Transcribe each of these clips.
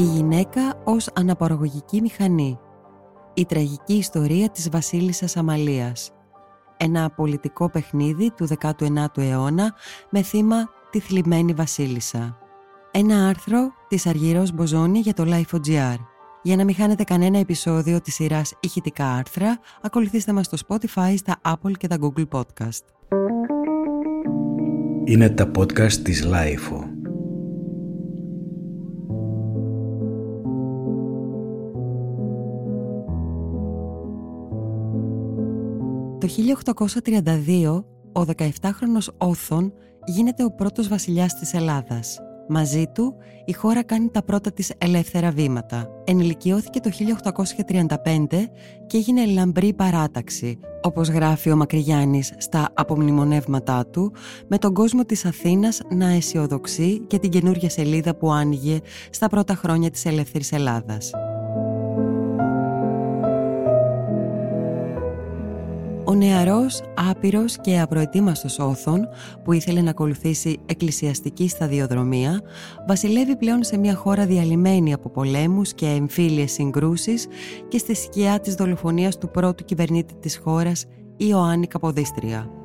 Η γυναίκα ως αναπαραγωγική μηχανή. Η τραγική ιστορία της βασίλισσας Αμαλίας. Ένα πολιτικό παιχνίδι του 19ου αιώνα με θύμα τη θλιμμένη βασίλισσα. Ένα άρθρο της Αργυρός Μποζόνη για το Life.gr. Για να μην χάνετε κανένα επεισόδιο της σειράς ηχητικά άρθρα, ακολουθήστε μας στο Spotify, στα Apple και τα Google Podcast. Είναι τα podcast της Life. Το 1832, ο 17χρονος Όθων γίνεται ο πρώτος βασιλιάς της Ελλάδας. Μαζί του, η χώρα κάνει τα πρώτα της ελεύθερα βήματα. Ενηλικιώθηκε το 1835 και έγινε λαμπρή παράταξη, όπως γράφει ο Μακρυγιάννης στα απομνημονεύματά του, με τον κόσμο της Αθήνας να αισιοδοξεί και την καινούργια σελίδα που άνοιγε στα πρώτα χρόνια της ελεύθερης Ελλάδας. Ο νεαρός, άπειρος και απροετοίμαστος όθων που ήθελε να ακολουθήσει εκκλησιαστική σταδιοδρομία βασιλεύει πλέον σε μια χώρα διαλυμένη από πολέμους και εμφύλιες συγκρούσεις και στη σκιά της δολοφονίας του πρώτου κυβερνήτη της χώρας Ιωάννη Καποδίστρια.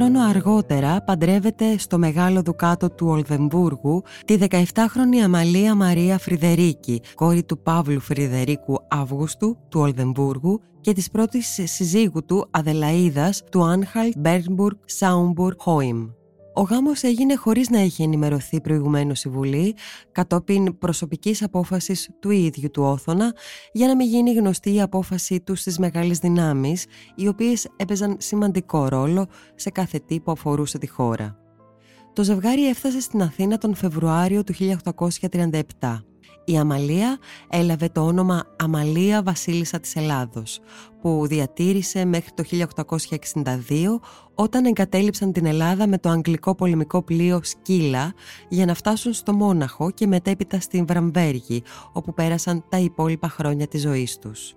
Χρόνο αργότερα παντρεύεται στο μεγάλο δουκάτο του Ολδεμβούργου τη 17χρονη Αμαλία Μαρία Φρυδερίκη, κόρη του Παύλου Φρυδερίκου Αύγουστου του Ολδεμβούργου και της πρώτης συζύγου του Αδελαίδας του Άνχαλ Μπέρνμπουργκ Σάουμπουργκ Χόιμ. Ο γάμος έγινε χωρίς να έχει ενημερωθεί προηγουμένως η Βουλή, κατόπιν προσωπικής απόφασης του ίδιου του Όθωνα, για να μην γίνει γνωστή η απόφασή του στις μεγάλες δυνάμεις, οι οποίες έπαιζαν σημαντικό ρόλο σε κάθε τι που αφορούσε τη χώρα. Το ζευγάρι έφτασε στην Αθήνα τον Φεβρουάριο του 1837. Η Αμαλία έλαβε το όνομα Αμαλία Βασίλισσα της Ελλάδος, που διατήρησε μέχρι το 1862 όταν εγκατέλειψαν την Ελλάδα με το αγγλικό πολεμικό πλοίο Σκύλα για να φτάσουν στο Μόναχο και μετέπειτα στην Βραμβέργη, όπου πέρασαν τα υπόλοιπα χρόνια της ζωής τους.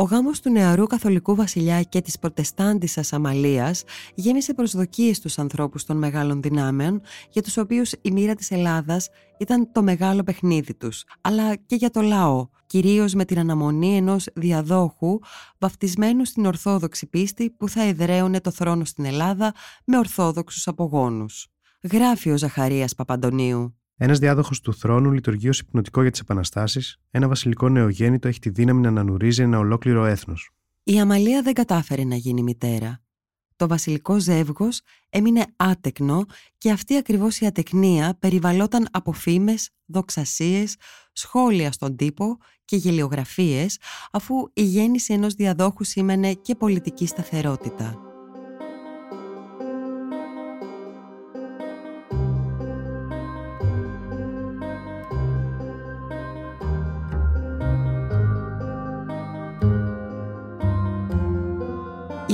Ο γάμος του νεαρού καθολικού βασιλιά και της προτεστάντισσας Αμαλίας γέμισε προσδοκίες στους ανθρώπους των μεγάλων δυνάμεων για τους οποίους η μοίρα της Ελλάδας ήταν το μεγάλο παιχνίδι τους, αλλά και για το λαό, κυρίως με την αναμονή ενός διαδόχου βαφτισμένου στην Ορθόδοξη πίστη που θα εδραίωνε το θρόνο στην Ελλάδα με Ορθόδοξους απογόνους. Γράφει ο Ζαχαρίας Παπαντονίου. Ένας διάδοχος του θρόνου λειτουργεί ως υπνοτικό για τις επαναστάσεις, ένα βασιλικό νεογέννητο έχει τη δύναμη να ανανουρίζει ένα ολόκληρο έθνος. Η Αμαλία δεν κατάφερε να γίνει μητέρα. Το βασιλικό ζεύγος έμεινε άτεκνο και αυτή ακριβώς η ατεκνία περιβαλλόταν από φήμες, δοξασίες, σχόλια στον τύπο και γελιογραφίες, αφού η γέννηση ενός διαδόχου σήμαινε και πολιτική σταθερότητα.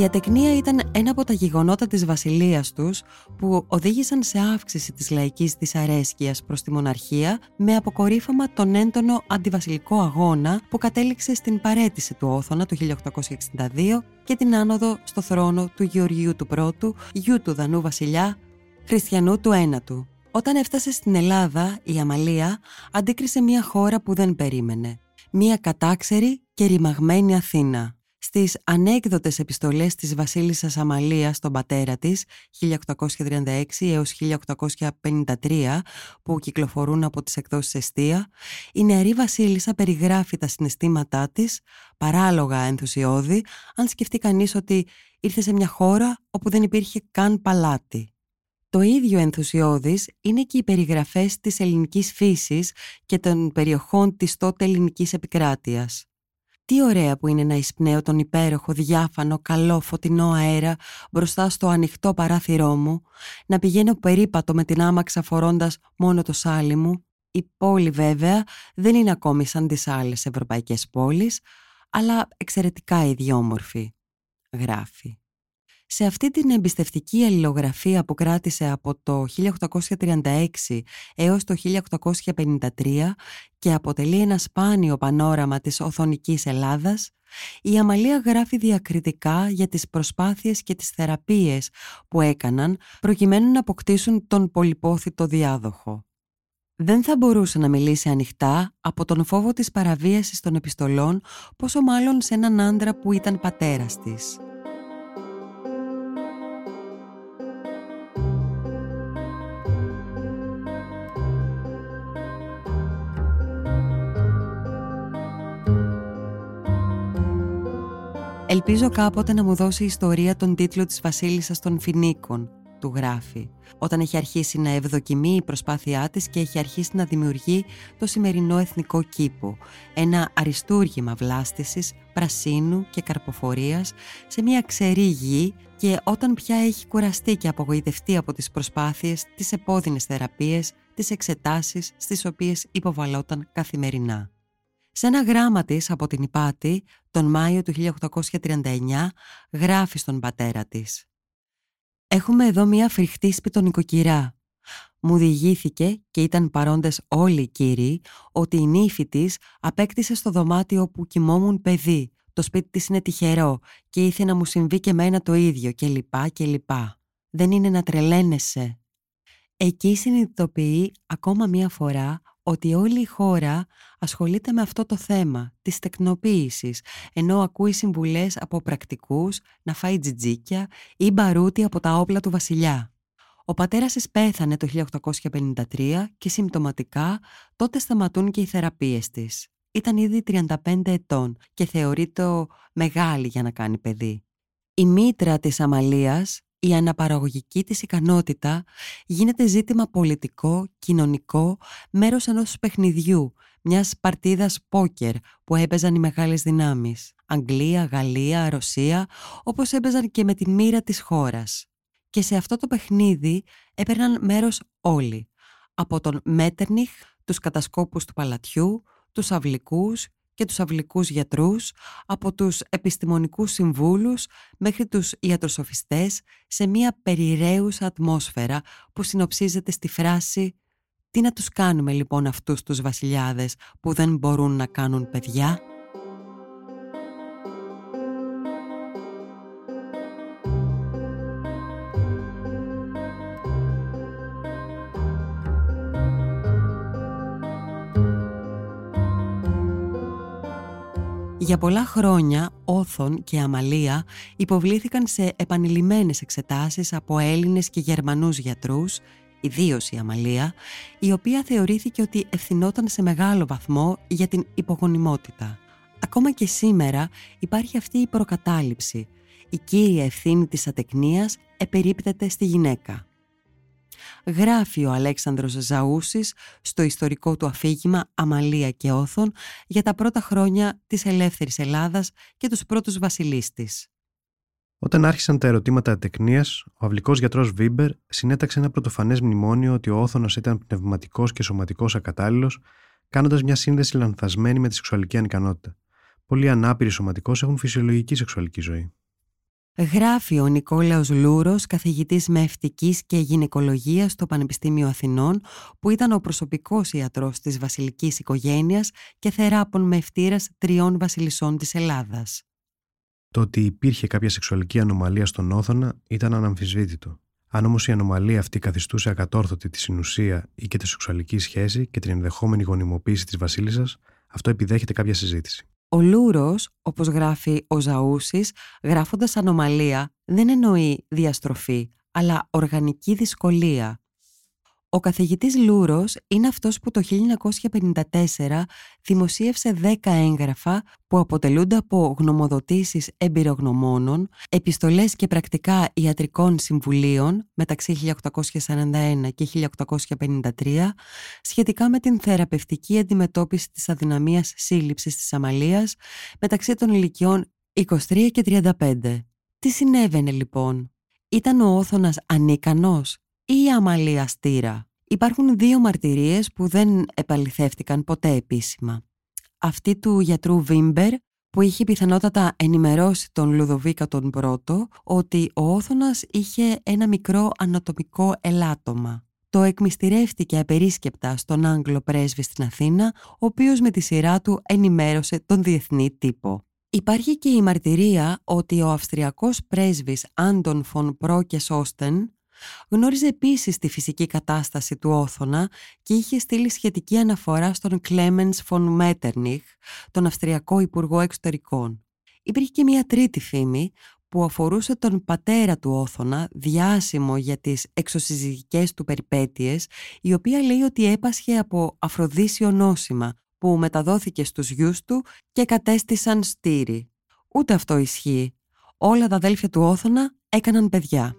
Η ατεκνία ήταν ένα από τα γεγονότα της βασιλείας τους που οδήγησαν σε αύξηση της λαϊκής δυσαρέσκειας προς τη μοναρχία με αποκορύφωμα τον έντονο αντιβασιλικό αγώνα που κατέληξε στην παρέτηση του Όθωνα το 1862 και την άνοδο στο θρόνο του Γεωργίου του Πρώτου, γιου του Δανού βασιλιά, Χριστιανού του Ένατου. Όταν έφτασε στην Ελλάδα, η Αμαλία αντίκρισε μια χώρα που δεν περίμενε. Μια κατάξερη και ρημαγμένη Αθήνα στις ανέκδοτες επιστολές της βασίλισσας Αμαλίας στον πατέρα της 1836 έως 1853 που κυκλοφορούν από τις εκδόσεις Εστία, η νεαρή βασίλισσα περιγράφει τα συναισθήματά της, παράλογα ενθουσιώδη, αν σκεφτεί κανείς ότι ήρθε σε μια χώρα όπου δεν υπήρχε καν παλάτι. Το ίδιο ενθουσιώδης είναι και οι περιγραφές της ελληνικής φύσης και των περιοχών της τότε ελληνικής επικράτειας. Τι ωραία που είναι να εισπνέω τον υπέροχο, διάφανο, καλό, φωτεινό αέρα μπροστά στο ανοιχτό παράθυρό μου, να πηγαίνω περίπατο με την άμαξα φορώντας μόνο το σάλι μου. Η πόλη βέβαια δεν είναι ακόμη σαν τις άλλες ευρωπαϊκές πόλεις, αλλά εξαιρετικά ιδιόμορφη, γράφει. Σε αυτή την εμπιστευτική αλληλογραφία που κράτησε από το 1836 έως το 1853 και αποτελεί ένα σπάνιο πανόραμα της οθονικής Ελλάδας, η Αμαλία γράφει διακριτικά για τις προσπάθειες και τις θεραπείες που έκαναν προκειμένου να αποκτήσουν τον πολυπόθητο διάδοχο. Δεν θα μπορούσε να μιλήσει ανοιχτά από τον φόβο της παραβίασης των επιστολών, πόσο μάλλον σε έναν άντρα που ήταν πατέρας της. Ελπίζω κάποτε να μου δώσει η ιστορία τον τίτλο της βασίλισσας των Φινίκων, του γράφει, όταν έχει αρχίσει να ευδοκιμεί η προσπάθειά της και έχει αρχίσει να δημιουργεί το σημερινό εθνικό κήπο, ένα αριστούργημα βλάστησης, πρασίνου και καρποφορίας σε μια ξερή γη και όταν πια έχει κουραστεί και απογοητευτεί από τις προσπάθειες, τις επώδυνες θεραπείες, τις εξετάσεις στις οποίες υποβαλόταν καθημερινά. Σε ένα γράμμα της από την Υπάτη, τον Μάιο του 1839, γράφει στον πατέρα της. «Έχουμε εδώ μία φρικτή σπιτονικοκυρά. Μου διηγήθηκε και ήταν παρόντες όλοι οι κύριοι ότι η νύφη της απέκτησε στο δωμάτιο που κοιμόμουν παιδί. Το σπίτι της είναι τυχερό και ήθελε να μου συμβεί και μένα το ίδιο και λοιπά και λοιπά. Δεν είναι να τρελαίνεσαι. Εκεί συνειδητοποιεί ακόμα μία φορά ότι όλη η χώρα ασχολείται με αυτό το θέμα της τεκνοποίησης, ενώ ακούει συμβουλές από πρακτικούς να φάει τζιτζίκια ή μπαρούτι από τα όπλα του βασιλιά. Ο πατέρας της πέθανε το 1853 και συμπτωματικά τότε σταματούν και οι θεραπείες της. Ήταν ήδη 35 ετών και θεωρείται μεγάλη για να κάνει παιδί. Η μήτρα της Αμαλίας η αναπαραγωγική της ικανότητα γίνεται ζήτημα πολιτικό, κοινωνικό, μέρος ενός παιχνιδιού, μιας παρτίδας πόκερ που έπαιζαν οι μεγάλες δυνάμεις. Αγγλία, Γαλλία, Ρωσία, όπως έπαιζαν και με τη μοίρα της χώρας. Και σε αυτό το παιχνίδι έπαιρναν μέρος όλοι. Από τον Μέτερνιχ, τους κατασκόπους του παλατιού, τους αυλικούς και τους αυλικούς γιατρούς, από τους επιστημονικούς συμβούλους μέχρι τους ιατροσοφιστές σε μια περιραίουσα ατμόσφαιρα που συνοψίζεται στη φράση «Τι να τους κάνουμε λοιπόν αυτούς τους βασιλιάδες που δεν μπορούν να κάνουν παιδιά» Για πολλά χρόνια, Όθων και Αμαλία υποβλήθηκαν σε επανειλημμένες εξετάσεις από Έλληνες και Γερμανούς γιατρούς, ιδίως η Αμαλία, η οποία θεωρήθηκε ότι ευθυνόταν σε μεγάλο βαθμό για την υπογονιμότητα. Ακόμα και σήμερα υπάρχει αυτή η προκατάληψη. Η κύρια ευθύνη της ατεκνίας επερίπτεται στη γυναίκα γράφει ο Αλέξανδρος Ζαούσης στο ιστορικό του αφήγημα «Αμαλία και Όθων» για τα πρώτα χρόνια της ελεύθερης Ελλάδας και τους πρώτους βασιλείς της. Όταν άρχισαν τα ερωτήματα ατεκνίας, ο αυλικός γιατρός Βίμπερ συνέταξε ένα πρωτοφανές μνημόνιο ότι ο Όθωνας ήταν πνευματικώς και σωματικώς ακατάλληλος, κάνοντας μια σύνδεση λανθασμένη με τη σεξουαλική ανικανότητα. Πολλοί ανάπηροι σωματικώς έχουν φυσιολογική σεξουαλική ζωή. Γράφει ο Νικόλαος Λούρος, καθηγητής μαιευτικής και γυναικολογίας στο Πανεπιστήμιο Αθηνών, που ήταν ο προσωπικός ιατρός της βασιλικής οικογένειας και θεράπων μευτήρας τριών βασιλισσών της Ελλάδας. Το ότι υπήρχε κάποια σεξουαλική ανομαλία στον Όθωνα ήταν αναμφισβήτητο. Αν όμως η ανομαλία αυτή καθιστούσε ακατόρθωτη τη συνουσία ή και τη σεξουαλική σχέση και την ενδεχόμενη γονιμοποίηση της Βασίλισσας, αυτό επιδέχεται κάποια συζήτηση. Ο Λούρος, όπως γράφει ο Ζαούσης, γράφοντας ανομαλία, δεν εννοεί διαστροφή, αλλά οργανική δυσκολία. Ο καθηγητής Λούρος είναι αυτός που το 1954 δημοσίευσε 10 έγγραφα που αποτελούνται από γνωμοδοτήσεις εμπειρογνωμόνων, επιστολές και πρακτικά ιατρικών συμβουλίων μεταξύ 1841 και 1853 σχετικά με την θεραπευτική αντιμετώπιση της αδυναμίας σύλληψης της αμαλίας μεταξύ των ηλικιών 23 και 35. Τι συνέβαινε λοιπόν; Ήταν ο όθωνας ανίκανος; Ή η αμαλία στήρα. Υπάρχουν δύο μαρτυρίες που δεν επαληθεύτηκαν ποτέ επίσημα. Αυτή του γιατρού Βίμπερ που είχε πιθανότατα ενημερώσει τον Λουδοβίκα τον πρώτο ότι ο Όθωνας είχε ένα μικρό ανατομικό ελάττωμα. Το εκμυστηρεύτηκε απερίσκεπτα στον Άγγλο πρέσβη στην Αθήνα, ο οποίος με τη σειρά του ενημέρωσε τον διεθνή τύπο. Υπάρχει και η μαρτυρία ότι ο Αυστριακός πρέσβης Άντων Φον Πρόκε Όστεν γνώριζε επίσης τη φυσική κατάσταση του Όθωνα και είχε στείλει σχετική αναφορά στον Κλέμενς Φον Μέτερνιχ, τον Αυστριακό Υπουργό Εξωτερικών. Υπήρχε και μια τρίτη φήμη που αφορούσε τον πατέρα του Όθωνα, διάσημο για τις εξωσυζυγικές του περιπέτειες, η οποία λέει ότι έπασχε από αφροδίσιο νόσημα, που μεταδόθηκε στους γιους του και κατέστησαν στήρι. Ούτε αυτό ισχύει. Όλα τα αδέλφια του Όθωνα έκαναν παιδιά.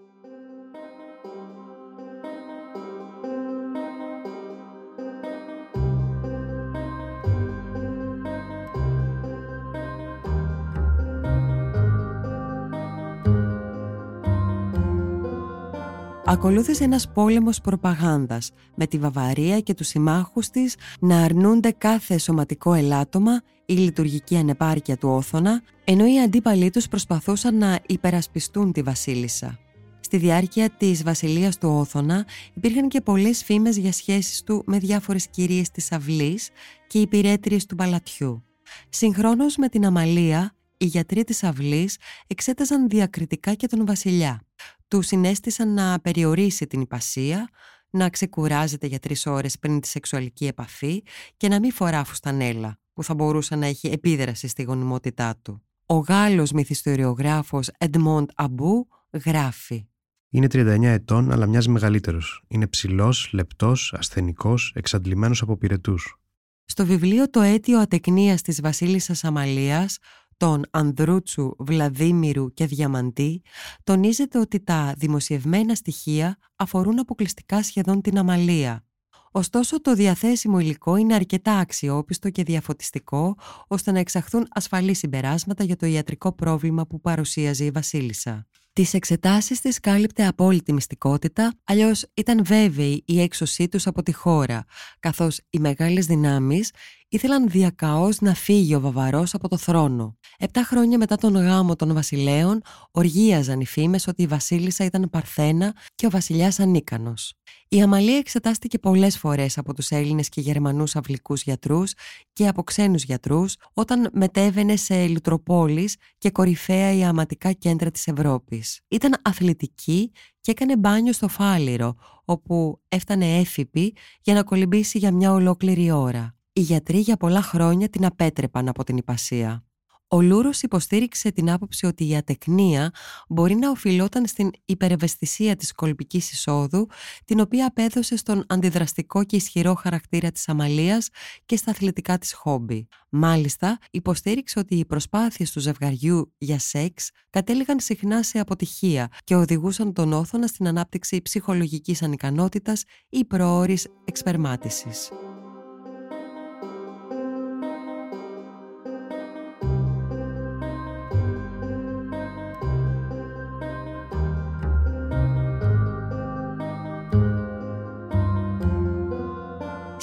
Ακολούθησε ένας πόλεμος προπαγάνδας με τη Βαβαρία και τους συμμάχους της να αρνούνται κάθε σωματικό ελάττωμα ή λειτουργική ανεπάρκεια του Όθωνα, ενώ οι αντίπαλοι τους προσπαθούσαν να υπερασπιστούν τη βασίλισσα. Στη διάρκεια της βασιλείας του Όθωνα υπήρχαν και πολλές φήμες για σχέσεις του με διάφορες κυρίες της αυλής και υπηρέτριες του παλατιού. Συγχρόνως με την Αμαλία, οι γιατροί της αυλής εξέταζαν διακριτικά και τον βασιλιά του συνέστησαν να περιορίσει την υπασία, να ξεκουράζεται για τρεις ώρες πριν τη σεξουαλική επαφή και να μην φορά φουστανέλα, που θα μπορούσε να έχει επίδραση στη γονιμότητά του. Ο Γάλλος μυθιστοριογράφος Edmond Αμπού γράφει είναι 39 ετών, αλλά μοιάζει μεγαλύτερος. Είναι ψηλός, λεπτός, ασθενικός, εξαντλημένος από πυρετούς. Στο βιβλίο Το αίτιο ατεκνία της Βασίλισσας Αμαλίας, των Ανδρούτσου, Βλαδίμηρου και Διαμαντή τονίζεται ότι τα δημοσιευμένα στοιχεία αφορούν αποκλειστικά σχεδόν την αμαλία. Ωστόσο το διαθέσιμο υλικό είναι αρκετά αξιόπιστο και διαφωτιστικό ώστε να εξαχθούν ασφαλή συμπεράσματα για το ιατρικό πρόβλημα που παρουσίαζε η Βασίλισσα. Τις εξετάσεις της κάλυπτε απόλυτη μυστικότητα, αλλιώς ήταν βέβαιη η έξωσή τους από τη χώρα, καθώς οι μεγάλες δυνάμεις ήθελαν διακαώς να φύγει ο Βαβαρός από το θρόνο. Επτά χρόνια μετά τον γάμο των βασιλέων, οργίαζαν οι φήμες ότι η Βασίλισσα ήταν παρθένα και ο βασιλιάς ανίκανος. Η Αμαλία εξετάστηκε πολλές φορές από τους Έλληνες και Γερμανούς αυλικούς γιατρούς και από ξένους γιατρούς όταν μετέβαινε σε λουτροπόλει και κορυφαία ιαματικά κέντρα της Ευρώπης. Ήταν αθλητική και έκανε μπάνιο στο Φάληρο, όπου έφτανε έφυπη για να κολυμπήσει για μια ολόκληρη ώρα. Οι γιατροί για πολλά χρόνια την απέτρεπαν από την υπασία. Ο Λούρος υποστήριξε την άποψη ότι η ατεκνία μπορεί να οφειλόταν στην υπερευαισθησία της κολπικής εισόδου, την οποία απέδωσε στον αντιδραστικό και ισχυρό χαρακτήρα της αμαλίας και στα αθλητικά της χόμπι. Μάλιστα, υποστήριξε ότι οι προσπάθειες του ζευγαριού για σεξ κατέληγαν συχνά σε αποτυχία και οδηγούσαν τον όθωνα στην ανάπτυξη ψυχολογικής ανικανότητας ή προώρης εξπερμάτισης.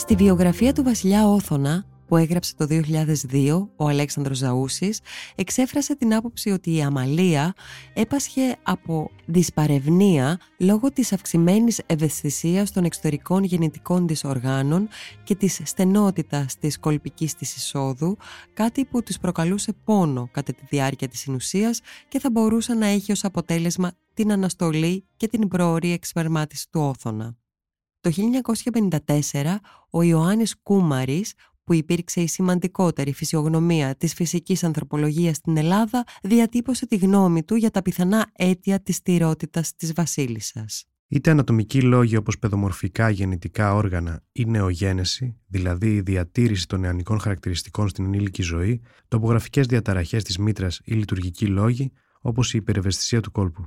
Στη βιογραφία του βασιλιά Όθωνα, που έγραψε το 2002 ο Αλέξανδρος Ζαούσης, εξέφρασε την άποψη ότι η Αμαλία έπασχε από δυσπαρευνία λόγω της αυξημένης ευαισθησίας των εξωτερικών γεννητικών της οργάνων και της στενότητας της κολπικής της εισόδου, κάτι που της προκαλούσε πόνο κατά τη διάρκεια της συνουσίας και θα μπορούσε να έχει ως αποτέλεσμα την αναστολή και την προορία εξπερμάτιση του Όθωνα. Το 1954 ο Ιωάννης Κούμαρης, που υπήρξε η σημαντικότερη φυσιογνωμία της φυσικής ανθρωπολογίας στην Ελλάδα, διατύπωσε τη γνώμη του για τα πιθανά αίτια της στηρότητας της βασίλισσας. Είτε ανατομικοί λόγοι όπως παιδομορφικά γεννητικά όργανα ή νεογένεση, δηλαδή η διατήρηση των νεανικών χαρακτηριστικών στην ενήλικη ζωή, τοπογραφικές διαταραχές της μήτρας ή λειτουργικοί λόγοι, όπως η υπερευαισθησία του κόλπου.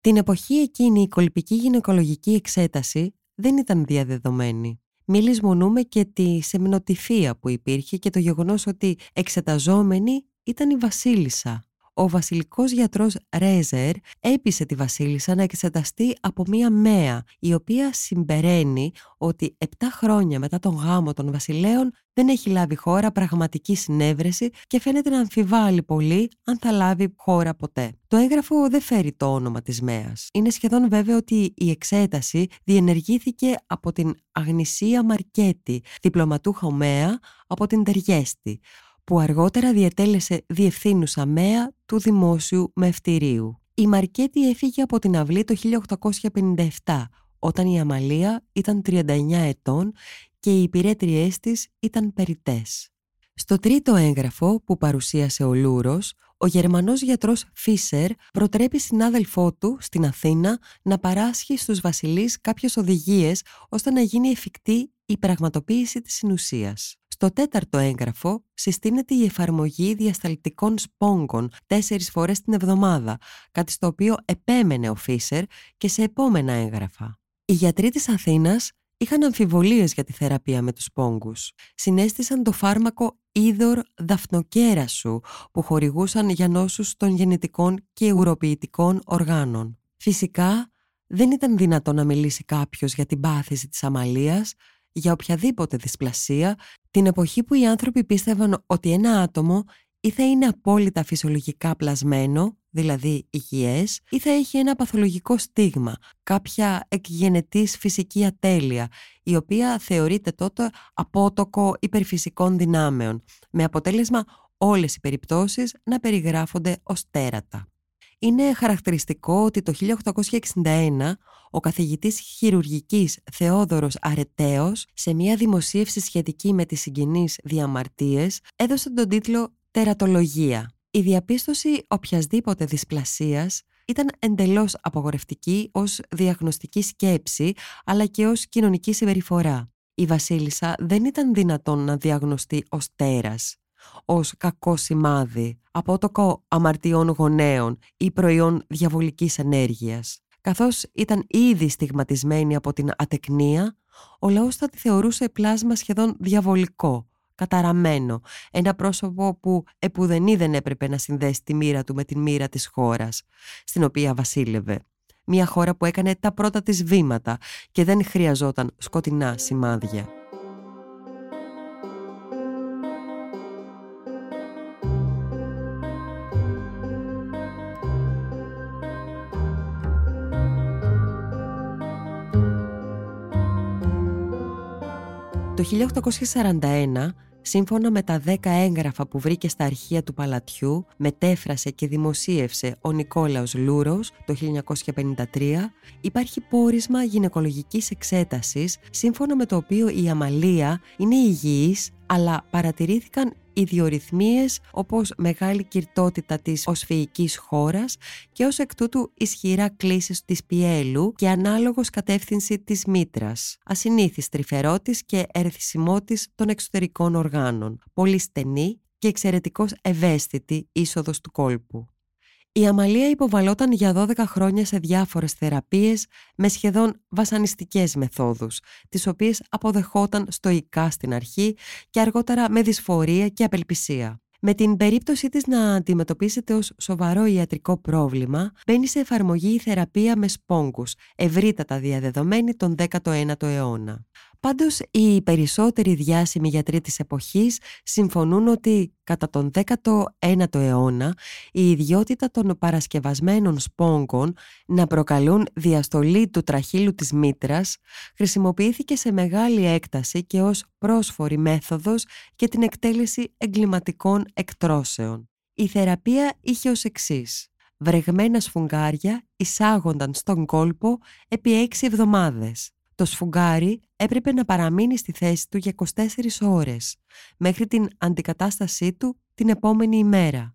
Την εποχή εκείνη η κολπική γυναικολογική εξέταση δεν ήταν διαδεδομένη. Μη λησμονούμε και τη σεμνοτυφία που υπήρχε και το γεγονός ότι εξεταζόμενη ήταν η βασίλισσα. Ο βασιλικός γιατρός Ρέζερ έπεισε τη βασίλισσα να εξεταστεί από μία μέα, η οποία συμπεραίνει ότι 7 χρόνια μετά τον γάμο των βασιλέων δεν έχει λάβει χώρα πραγματική συνέβρεση και φαίνεται να αμφιβάλλει πολύ αν θα λάβει χώρα ποτέ. Το έγγραφο δεν φέρει το όνομα της ΜΕΑς. Είναι σχεδόν βέβαιο ότι η εξέταση διενεργήθηκε από την Αγνησία Μαρκέτη, διπλωματούχα ΜΕΑ από την Τεργέστη, που αργότερα διετέλεσε διευθύνουσα ΜΕΑ του Δημόσιου Μευτηρίου. Η Μαρκέτη έφυγε από την αυλή το 1857, όταν η Αμαλία ήταν 39 ετών και οι υπηρέτριές της ήταν περιτές. Στο τρίτο έγγραφο που παρουσίασε ο Λούρος, ο Γερμανός γιατρός Φίσερ προτρέπει συνάδελφό του στην Αθήνα να παράσχει στους βασιλείς κάποιες οδηγίες ώστε να γίνει εφικτή η πραγματοποίηση της συνουσίας. Στο τέταρτο έγγραφο συστήνεται η εφαρμογή διασταλτικών σπόγκων τέσσερις φορές την εβδομάδα, κάτι στο οποίο επέμενε ο Φίσερ και σε επόμενα έγγραφα. Οι γιατροί της Αθήνας είχαν αμφιβολίες για τη θεραπεία με τους σπόγκους. Συνέστησαν το φάρμακο είδωρ δαφνοκέρασου που χορηγούσαν για νόσους των γεννητικών και ουροποιητικών οργάνων. Φυσικά, δεν ήταν δυνατό να μιλήσει κάποιος για την πάθηση της αμαλίας, για οποιαδήποτε δυσπλασία, την εποχή που οι άνθρωποι πίστευαν ότι ένα άτομο ή θα είναι απόλυτα φυσιολογικά πλασμένο, δηλαδή υγιές, ή θα έχει ένα παθολογικό στίγμα, κάποια εκγενετής φυσική ατέλεια, η οποία θεωρείται τότε απότοκο υπερφυσικών δυνάμεων, με αποτέλεσμα όλες οι περιπτώσεις να περιγράφονται ως τέρατα. Είναι χαρακτηριστικό ότι το 1861 ο καθηγητής χειρουργικής Θεόδωρος Αρετέος σε μια δημοσίευση σχετική με τις συγγενείς διαμαρτίες έδωσε τον τίτλο «Τερατολογία». Η διαπίστωση οποιασδήποτε δυσπλασίας ήταν εντελώς απογορευτική ως διαγνωστική σκέψη αλλά και ως κοινωνική συμπεριφορά. Η βασίλισσα δεν ήταν δυνατόν να διαγνωστεί ως τέρας ως κακό σημάδι, απότοκο αμαρτιών γονέων ή προϊόν διαβολικής ενέργειας. Καθώς ήταν ήδη στιγματισμένη από την ατεκνία, ο λαός θα τη θεωρούσε πλάσμα σχεδόν διαβολικό, καταραμένο, ένα πρόσωπο που επουδενή δεν έπρεπε να συνδέσει τη μοίρα του με την μοίρα της χώρας, στην οποία βασίλευε. Μια χώρα που έκανε τα πρώτα της βήματα και δεν χρειαζόταν σκοτεινά σημάδια. Το 1841, σύμφωνα με τα 10 έγγραφα που βρήκε στα αρχεία του Παλατιού, μετέφρασε και δημοσίευσε ο Νικόλαος Λούρος το 1953, υπάρχει πόρισμα γυναικολογικής εξέτασης, σύμφωνα με το οποίο η Αμαλία είναι υγιής, αλλά παρατηρήθηκαν ιδιορυθμίες όπως μεγάλη κυρτότητα της οσφυικής χώρας και ως εκ τούτου ισχυρά κλίσεις της πιέλου και ανάλογος κατεύθυνση της μήτρας, ασυνήθις τρυφερότης και ερθισιμότης των εξωτερικών οργάνων, πολύ στενή και εξαιρετικώς ευαίσθητη είσοδος του κόλπου. Η Αμαλία υποβαλόταν για 12 χρόνια σε διάφορες θεραπείες με σχεδόν βασανιστικές μεθόδους, τις οποίες αποδεχόταν στοικά στην αρχή και αργότερα με δυσφορία και απελπισία. Με την περίπτωσή της να αντιμετωπίσετε ως σοβαρό ιατρικό πρόβλημα, μπαίνει σε εφαρμογή η θεραπεία με σπόγκους, ευρύτατα διαδεδομένη τον 19ο αιώνα. Πάντως οι περισσότεροι διάσημοι γιατροί της εποχής συμφωνούν ότι κατά τον 19ο αιώνα η ιδιότητα των παρασκευασμένων σπόγκων να προκαλούν διαστολή του τραχύλου της μήτρας χρησιμοποιήθηκε σε μεγάλη έκταση και ως πρόσφορη μέθοδος για την εκτέλεση εγκληματικών εκτρώσεων. Η θεραπεία είχε ως εξής. Βρεγμένα σφουγγάρια εισάγονταν στον κόλπο επί έξι εβδομάδες. Το σφουγγάρι έπρεπε να παραμείνει στη θέση του για 24 ώρες, μέχρι την αντικατάστασή του την επόμενη ημέρα.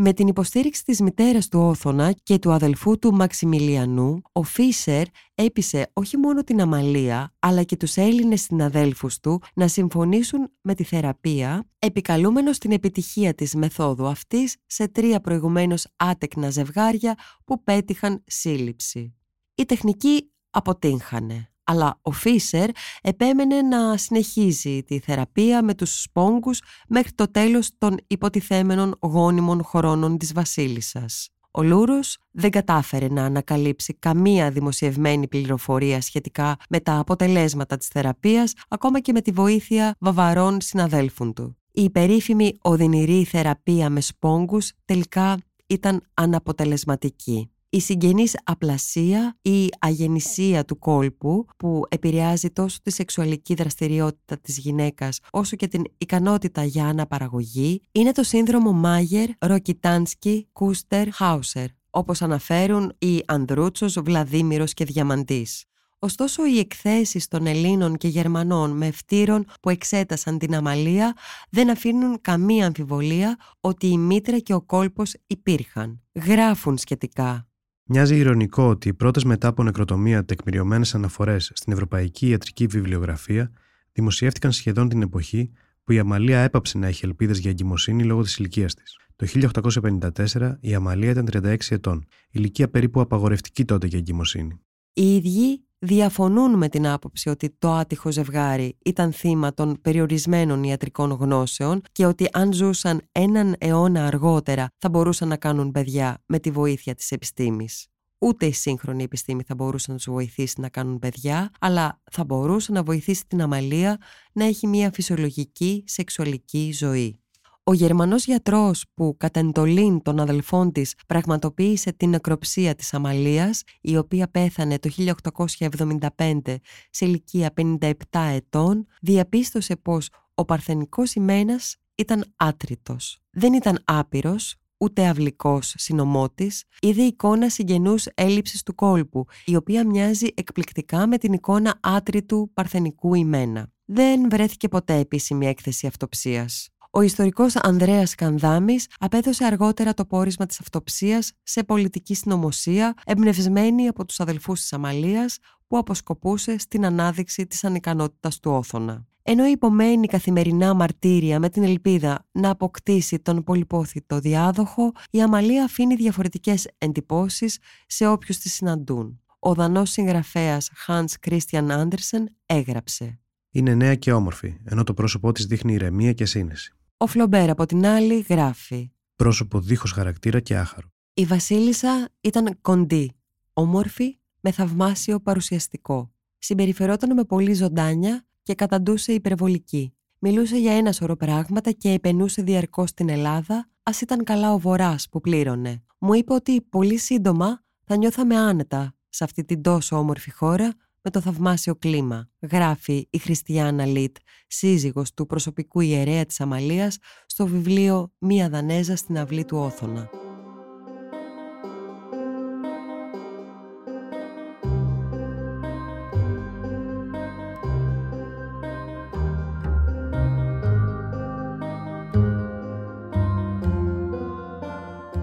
Με την υποστήριξη της μητέρας του Όθωνα και του αδελφού του Μαξιμιλιανού, ο Φίσερ έπεισε όχι μόνο την Αμαλία, αλλά και τους Έλληνες συναδέλφους του να συμφωνήσουν με τη θεραπεία, επικαλούμενος την επιτυχία της μεθόδου αυτής σε τρία προηγουμένως άτεκνα ζευγάρια που πέτυχαν σύλληψη. Η τεχνική αποτύχανε. αλλά ο Φίσερ επέμενε να συνεχίζει τη θεραπεία με τους σπόγκους μέχρι το τέλος των υποτιθέμενων γόνιμων χρόνων της βασίλισσας. Ο Λούρος δεν κατάφερε να ανακαλύψει καμία δημοσιευμένη πληροφορία σχετικά με τα αποτελέσματα της θεραπείας, ακόμα και με τη βοήθεια βαβαρών συναδέλφων του. Η περίφημη οδυνηρή θεραπεία με σπόγκους τελικά ήταν αναποτελεσματική. Η συγγενής απλασία ή αγενησία του κόλπου που επηρεάζει τόσο τη σεξουαλική δραστηριότητα της γυναίκας όσο και την ικανότητα για αναπαραγωγή είναι το σύνδρομο Μάγερ, Ροκιτάνσκι, Κούστερ, Χάουσερ όπως αναφέρουν οι Ανδρούτσος, Βλαδίμηρος και Διαμαντής. Ωστόσο, οι εκθέσεις των Ελλήνων και Γερμανών με ευτήρων που εξέτασαν την αμαλία δεν αφήνουν καμία αμφιβολία ότι η μήτρα και ο κόλπος υπήρχαν. Γράφουν σχετικά. Μοιάζει ηρωνικό ότι οι πρώτες μετά από νεκροτομία τεκμηριωμένες αναφορές στην Ευρωπαϊκή Ιατρική Βιβλιογραφία δημοσιεύτηκαν σχεδόν την εποχή που η Αμαλία έπαψε να έχει ελπίδες για εγκυμοσύνη λόγω της ηλικίας της. Το 1854 η Αμαλία ήταν 36 ετών, ηλικία περίπου απαγορευτική τότε για εγκυμοσύνη. Οι ίδιοι διαφωνούν με την άποψη ότι το άτυχο ζευγάρι ήταν θύμα των περιορισμένων ιατρικών γνώσεων και ότι αν ζούσαν έναν αιώνα αργότερα θα μπορούσαν να κάνουν παιδιά με τη βοήθεια της επιστήμης. Ούτε η σύγχρονη επιστήμη θα μπορούσε να τους βοηθήσει να κάνουν παιδιά, αλλά θα μπορούσε να βοηθήσει την αμαλία να έχει μια φυσιολογική σεξουαλική ζωή. Ο Γερμανός γιατρός που κατά εντολήν των αδελφών της πραγματοποίησε την νεκροψία της Αμαλίας, η οποία πέθανε το 1875 σε ηλικία 57 ετών, διαπίστωσε πως ο παρθενικός ημένας ήταν άτριτος. Δεν ήταν άπειρος, ούτε αυλικός συνομότης, είδε εικόνα συγγενούς έλλειψης του κόλπου, η οποία μοιάζει εκπληκτικά με την εικόνα άτριτου παρθενικού ημένα. Δεν βρέθηκε ποτέ επίσημη έκθεση αυτοψίας. Ο ιστορικός Ανδρέας Κανδάμης απέδωσε αργότερα το πόρισμα της αυτοψίας σε πολιτική συνωμοσία εμπνευσμένη από τους αδελφούς της Αμαλίας που αποσκοπούσε στην ανάδειξη της ανικανότητας του Όθωνα. Ενώ υπομένει καθημερινά μαρτύρια με την ελπίδα να αποκτήσει τον πολυπόθητο διάδοχο, η Αμαλία αφήνει διαφορετικές εντυπώσεις σε όποιους της συναντούν. Ο δανός συγγραφέας Hans Christian Andersen έγραψε είναι νέα και όμορφη, ενώ το πρόσωπό της δείχνει ηρεμία και σύνεση. Ο Φλομπέρ από την άλλη γράφει Πρόσωπο δίχως χαρακτήρα και άχαρο. Η Βασίλισσα ήταν κοντή, όμορφη, με θαυμάσιο παρουσιαστικό. Συμπεριφερόταν με πολύ ζωντάνια και καταντούσε υπερβολική. Μιλούσε για ένα σωρό πράγματα και επενούσε διαρκώς την Ελλάδα, ας ήταν καλά ο Βορρά που πλήρωνε. Μου είπε ότι πολύ σύντομα θα νιώθαμε άνετα σε αυτή την τόσο όμορφη χώρα με το θαυμάσιο κλίμα, γράφει η Χριστιανά Λίτ, σύζυγος του προσωπικού ιερέα της Αμαλίας, στο βιβλίο «Μία Δανέζα στην αυλή του Όθωνα».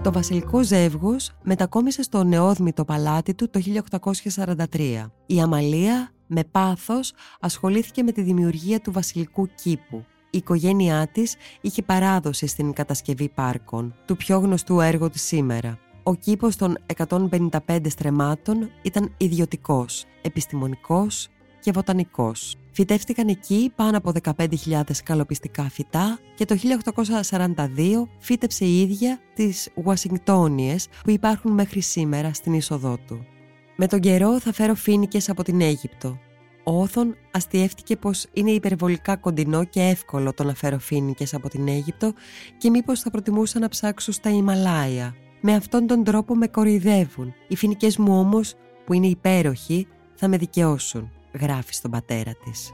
Το βασιλικό ζεύγος μετακόμισε στο νεόδμητο παλάτι του το 1843. Η Αμαλία με πάθος ασχολήθηκε με τη δημιουργία του βασιλικού κήπου. Η οικογένειά της είχε παράδοση στην κατασκευή πάρκων, του πιο γνωστού έργου της σήμερα. Ο κήπος των 155 στρεμάτων ήταν ιδιωτικός, επιστημονικός και βοτανικός. Φυτεύτηκαν εκεί πάνω από 15.000 καλοπιστικά φυτά και το 1842 φύτεψε η ίδια τις Ουασιγκτόνιες που υπάρχουν μέχρι σήμερα στην είσοδό του. Με τον καιρό θα φέρω φίνικες από την Αίγυπτο. Ο Όθων αστιεύτηκε πως είναι υπερβολικά κοντινό και εύκολο το να φέρω φίνικες από την Αίγυπτο και μήπως θα προτιμούσα να ψάξω στα Ιμαλάια. Με αυτόν τον τρόπο με κοροϊδεύουν. Οι φίνικες μου όμως, που είναι υπέροχοι, θα με δικαιώσουν γράφει στον πατέρα της.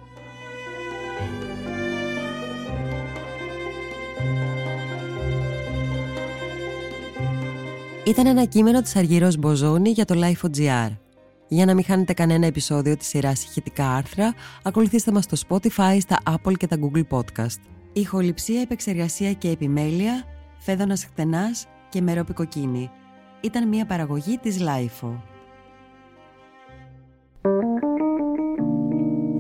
Ήταν ένα κείμενο της Αργυρός Μποζόνη για το Life.gr. Για να μην χάνετε κανένα επεισόδιο της σειράς ηχητικά άρθρα, ακολουθήστε μας στο Spotify, στα Apple και τα Google Podcast. Ηχοληψία, επεξεργασία και επιμέλεια, φέδωνας χτενάς και μερόπικοκίνη. Ήταν μια παραγωγή της Lifeo.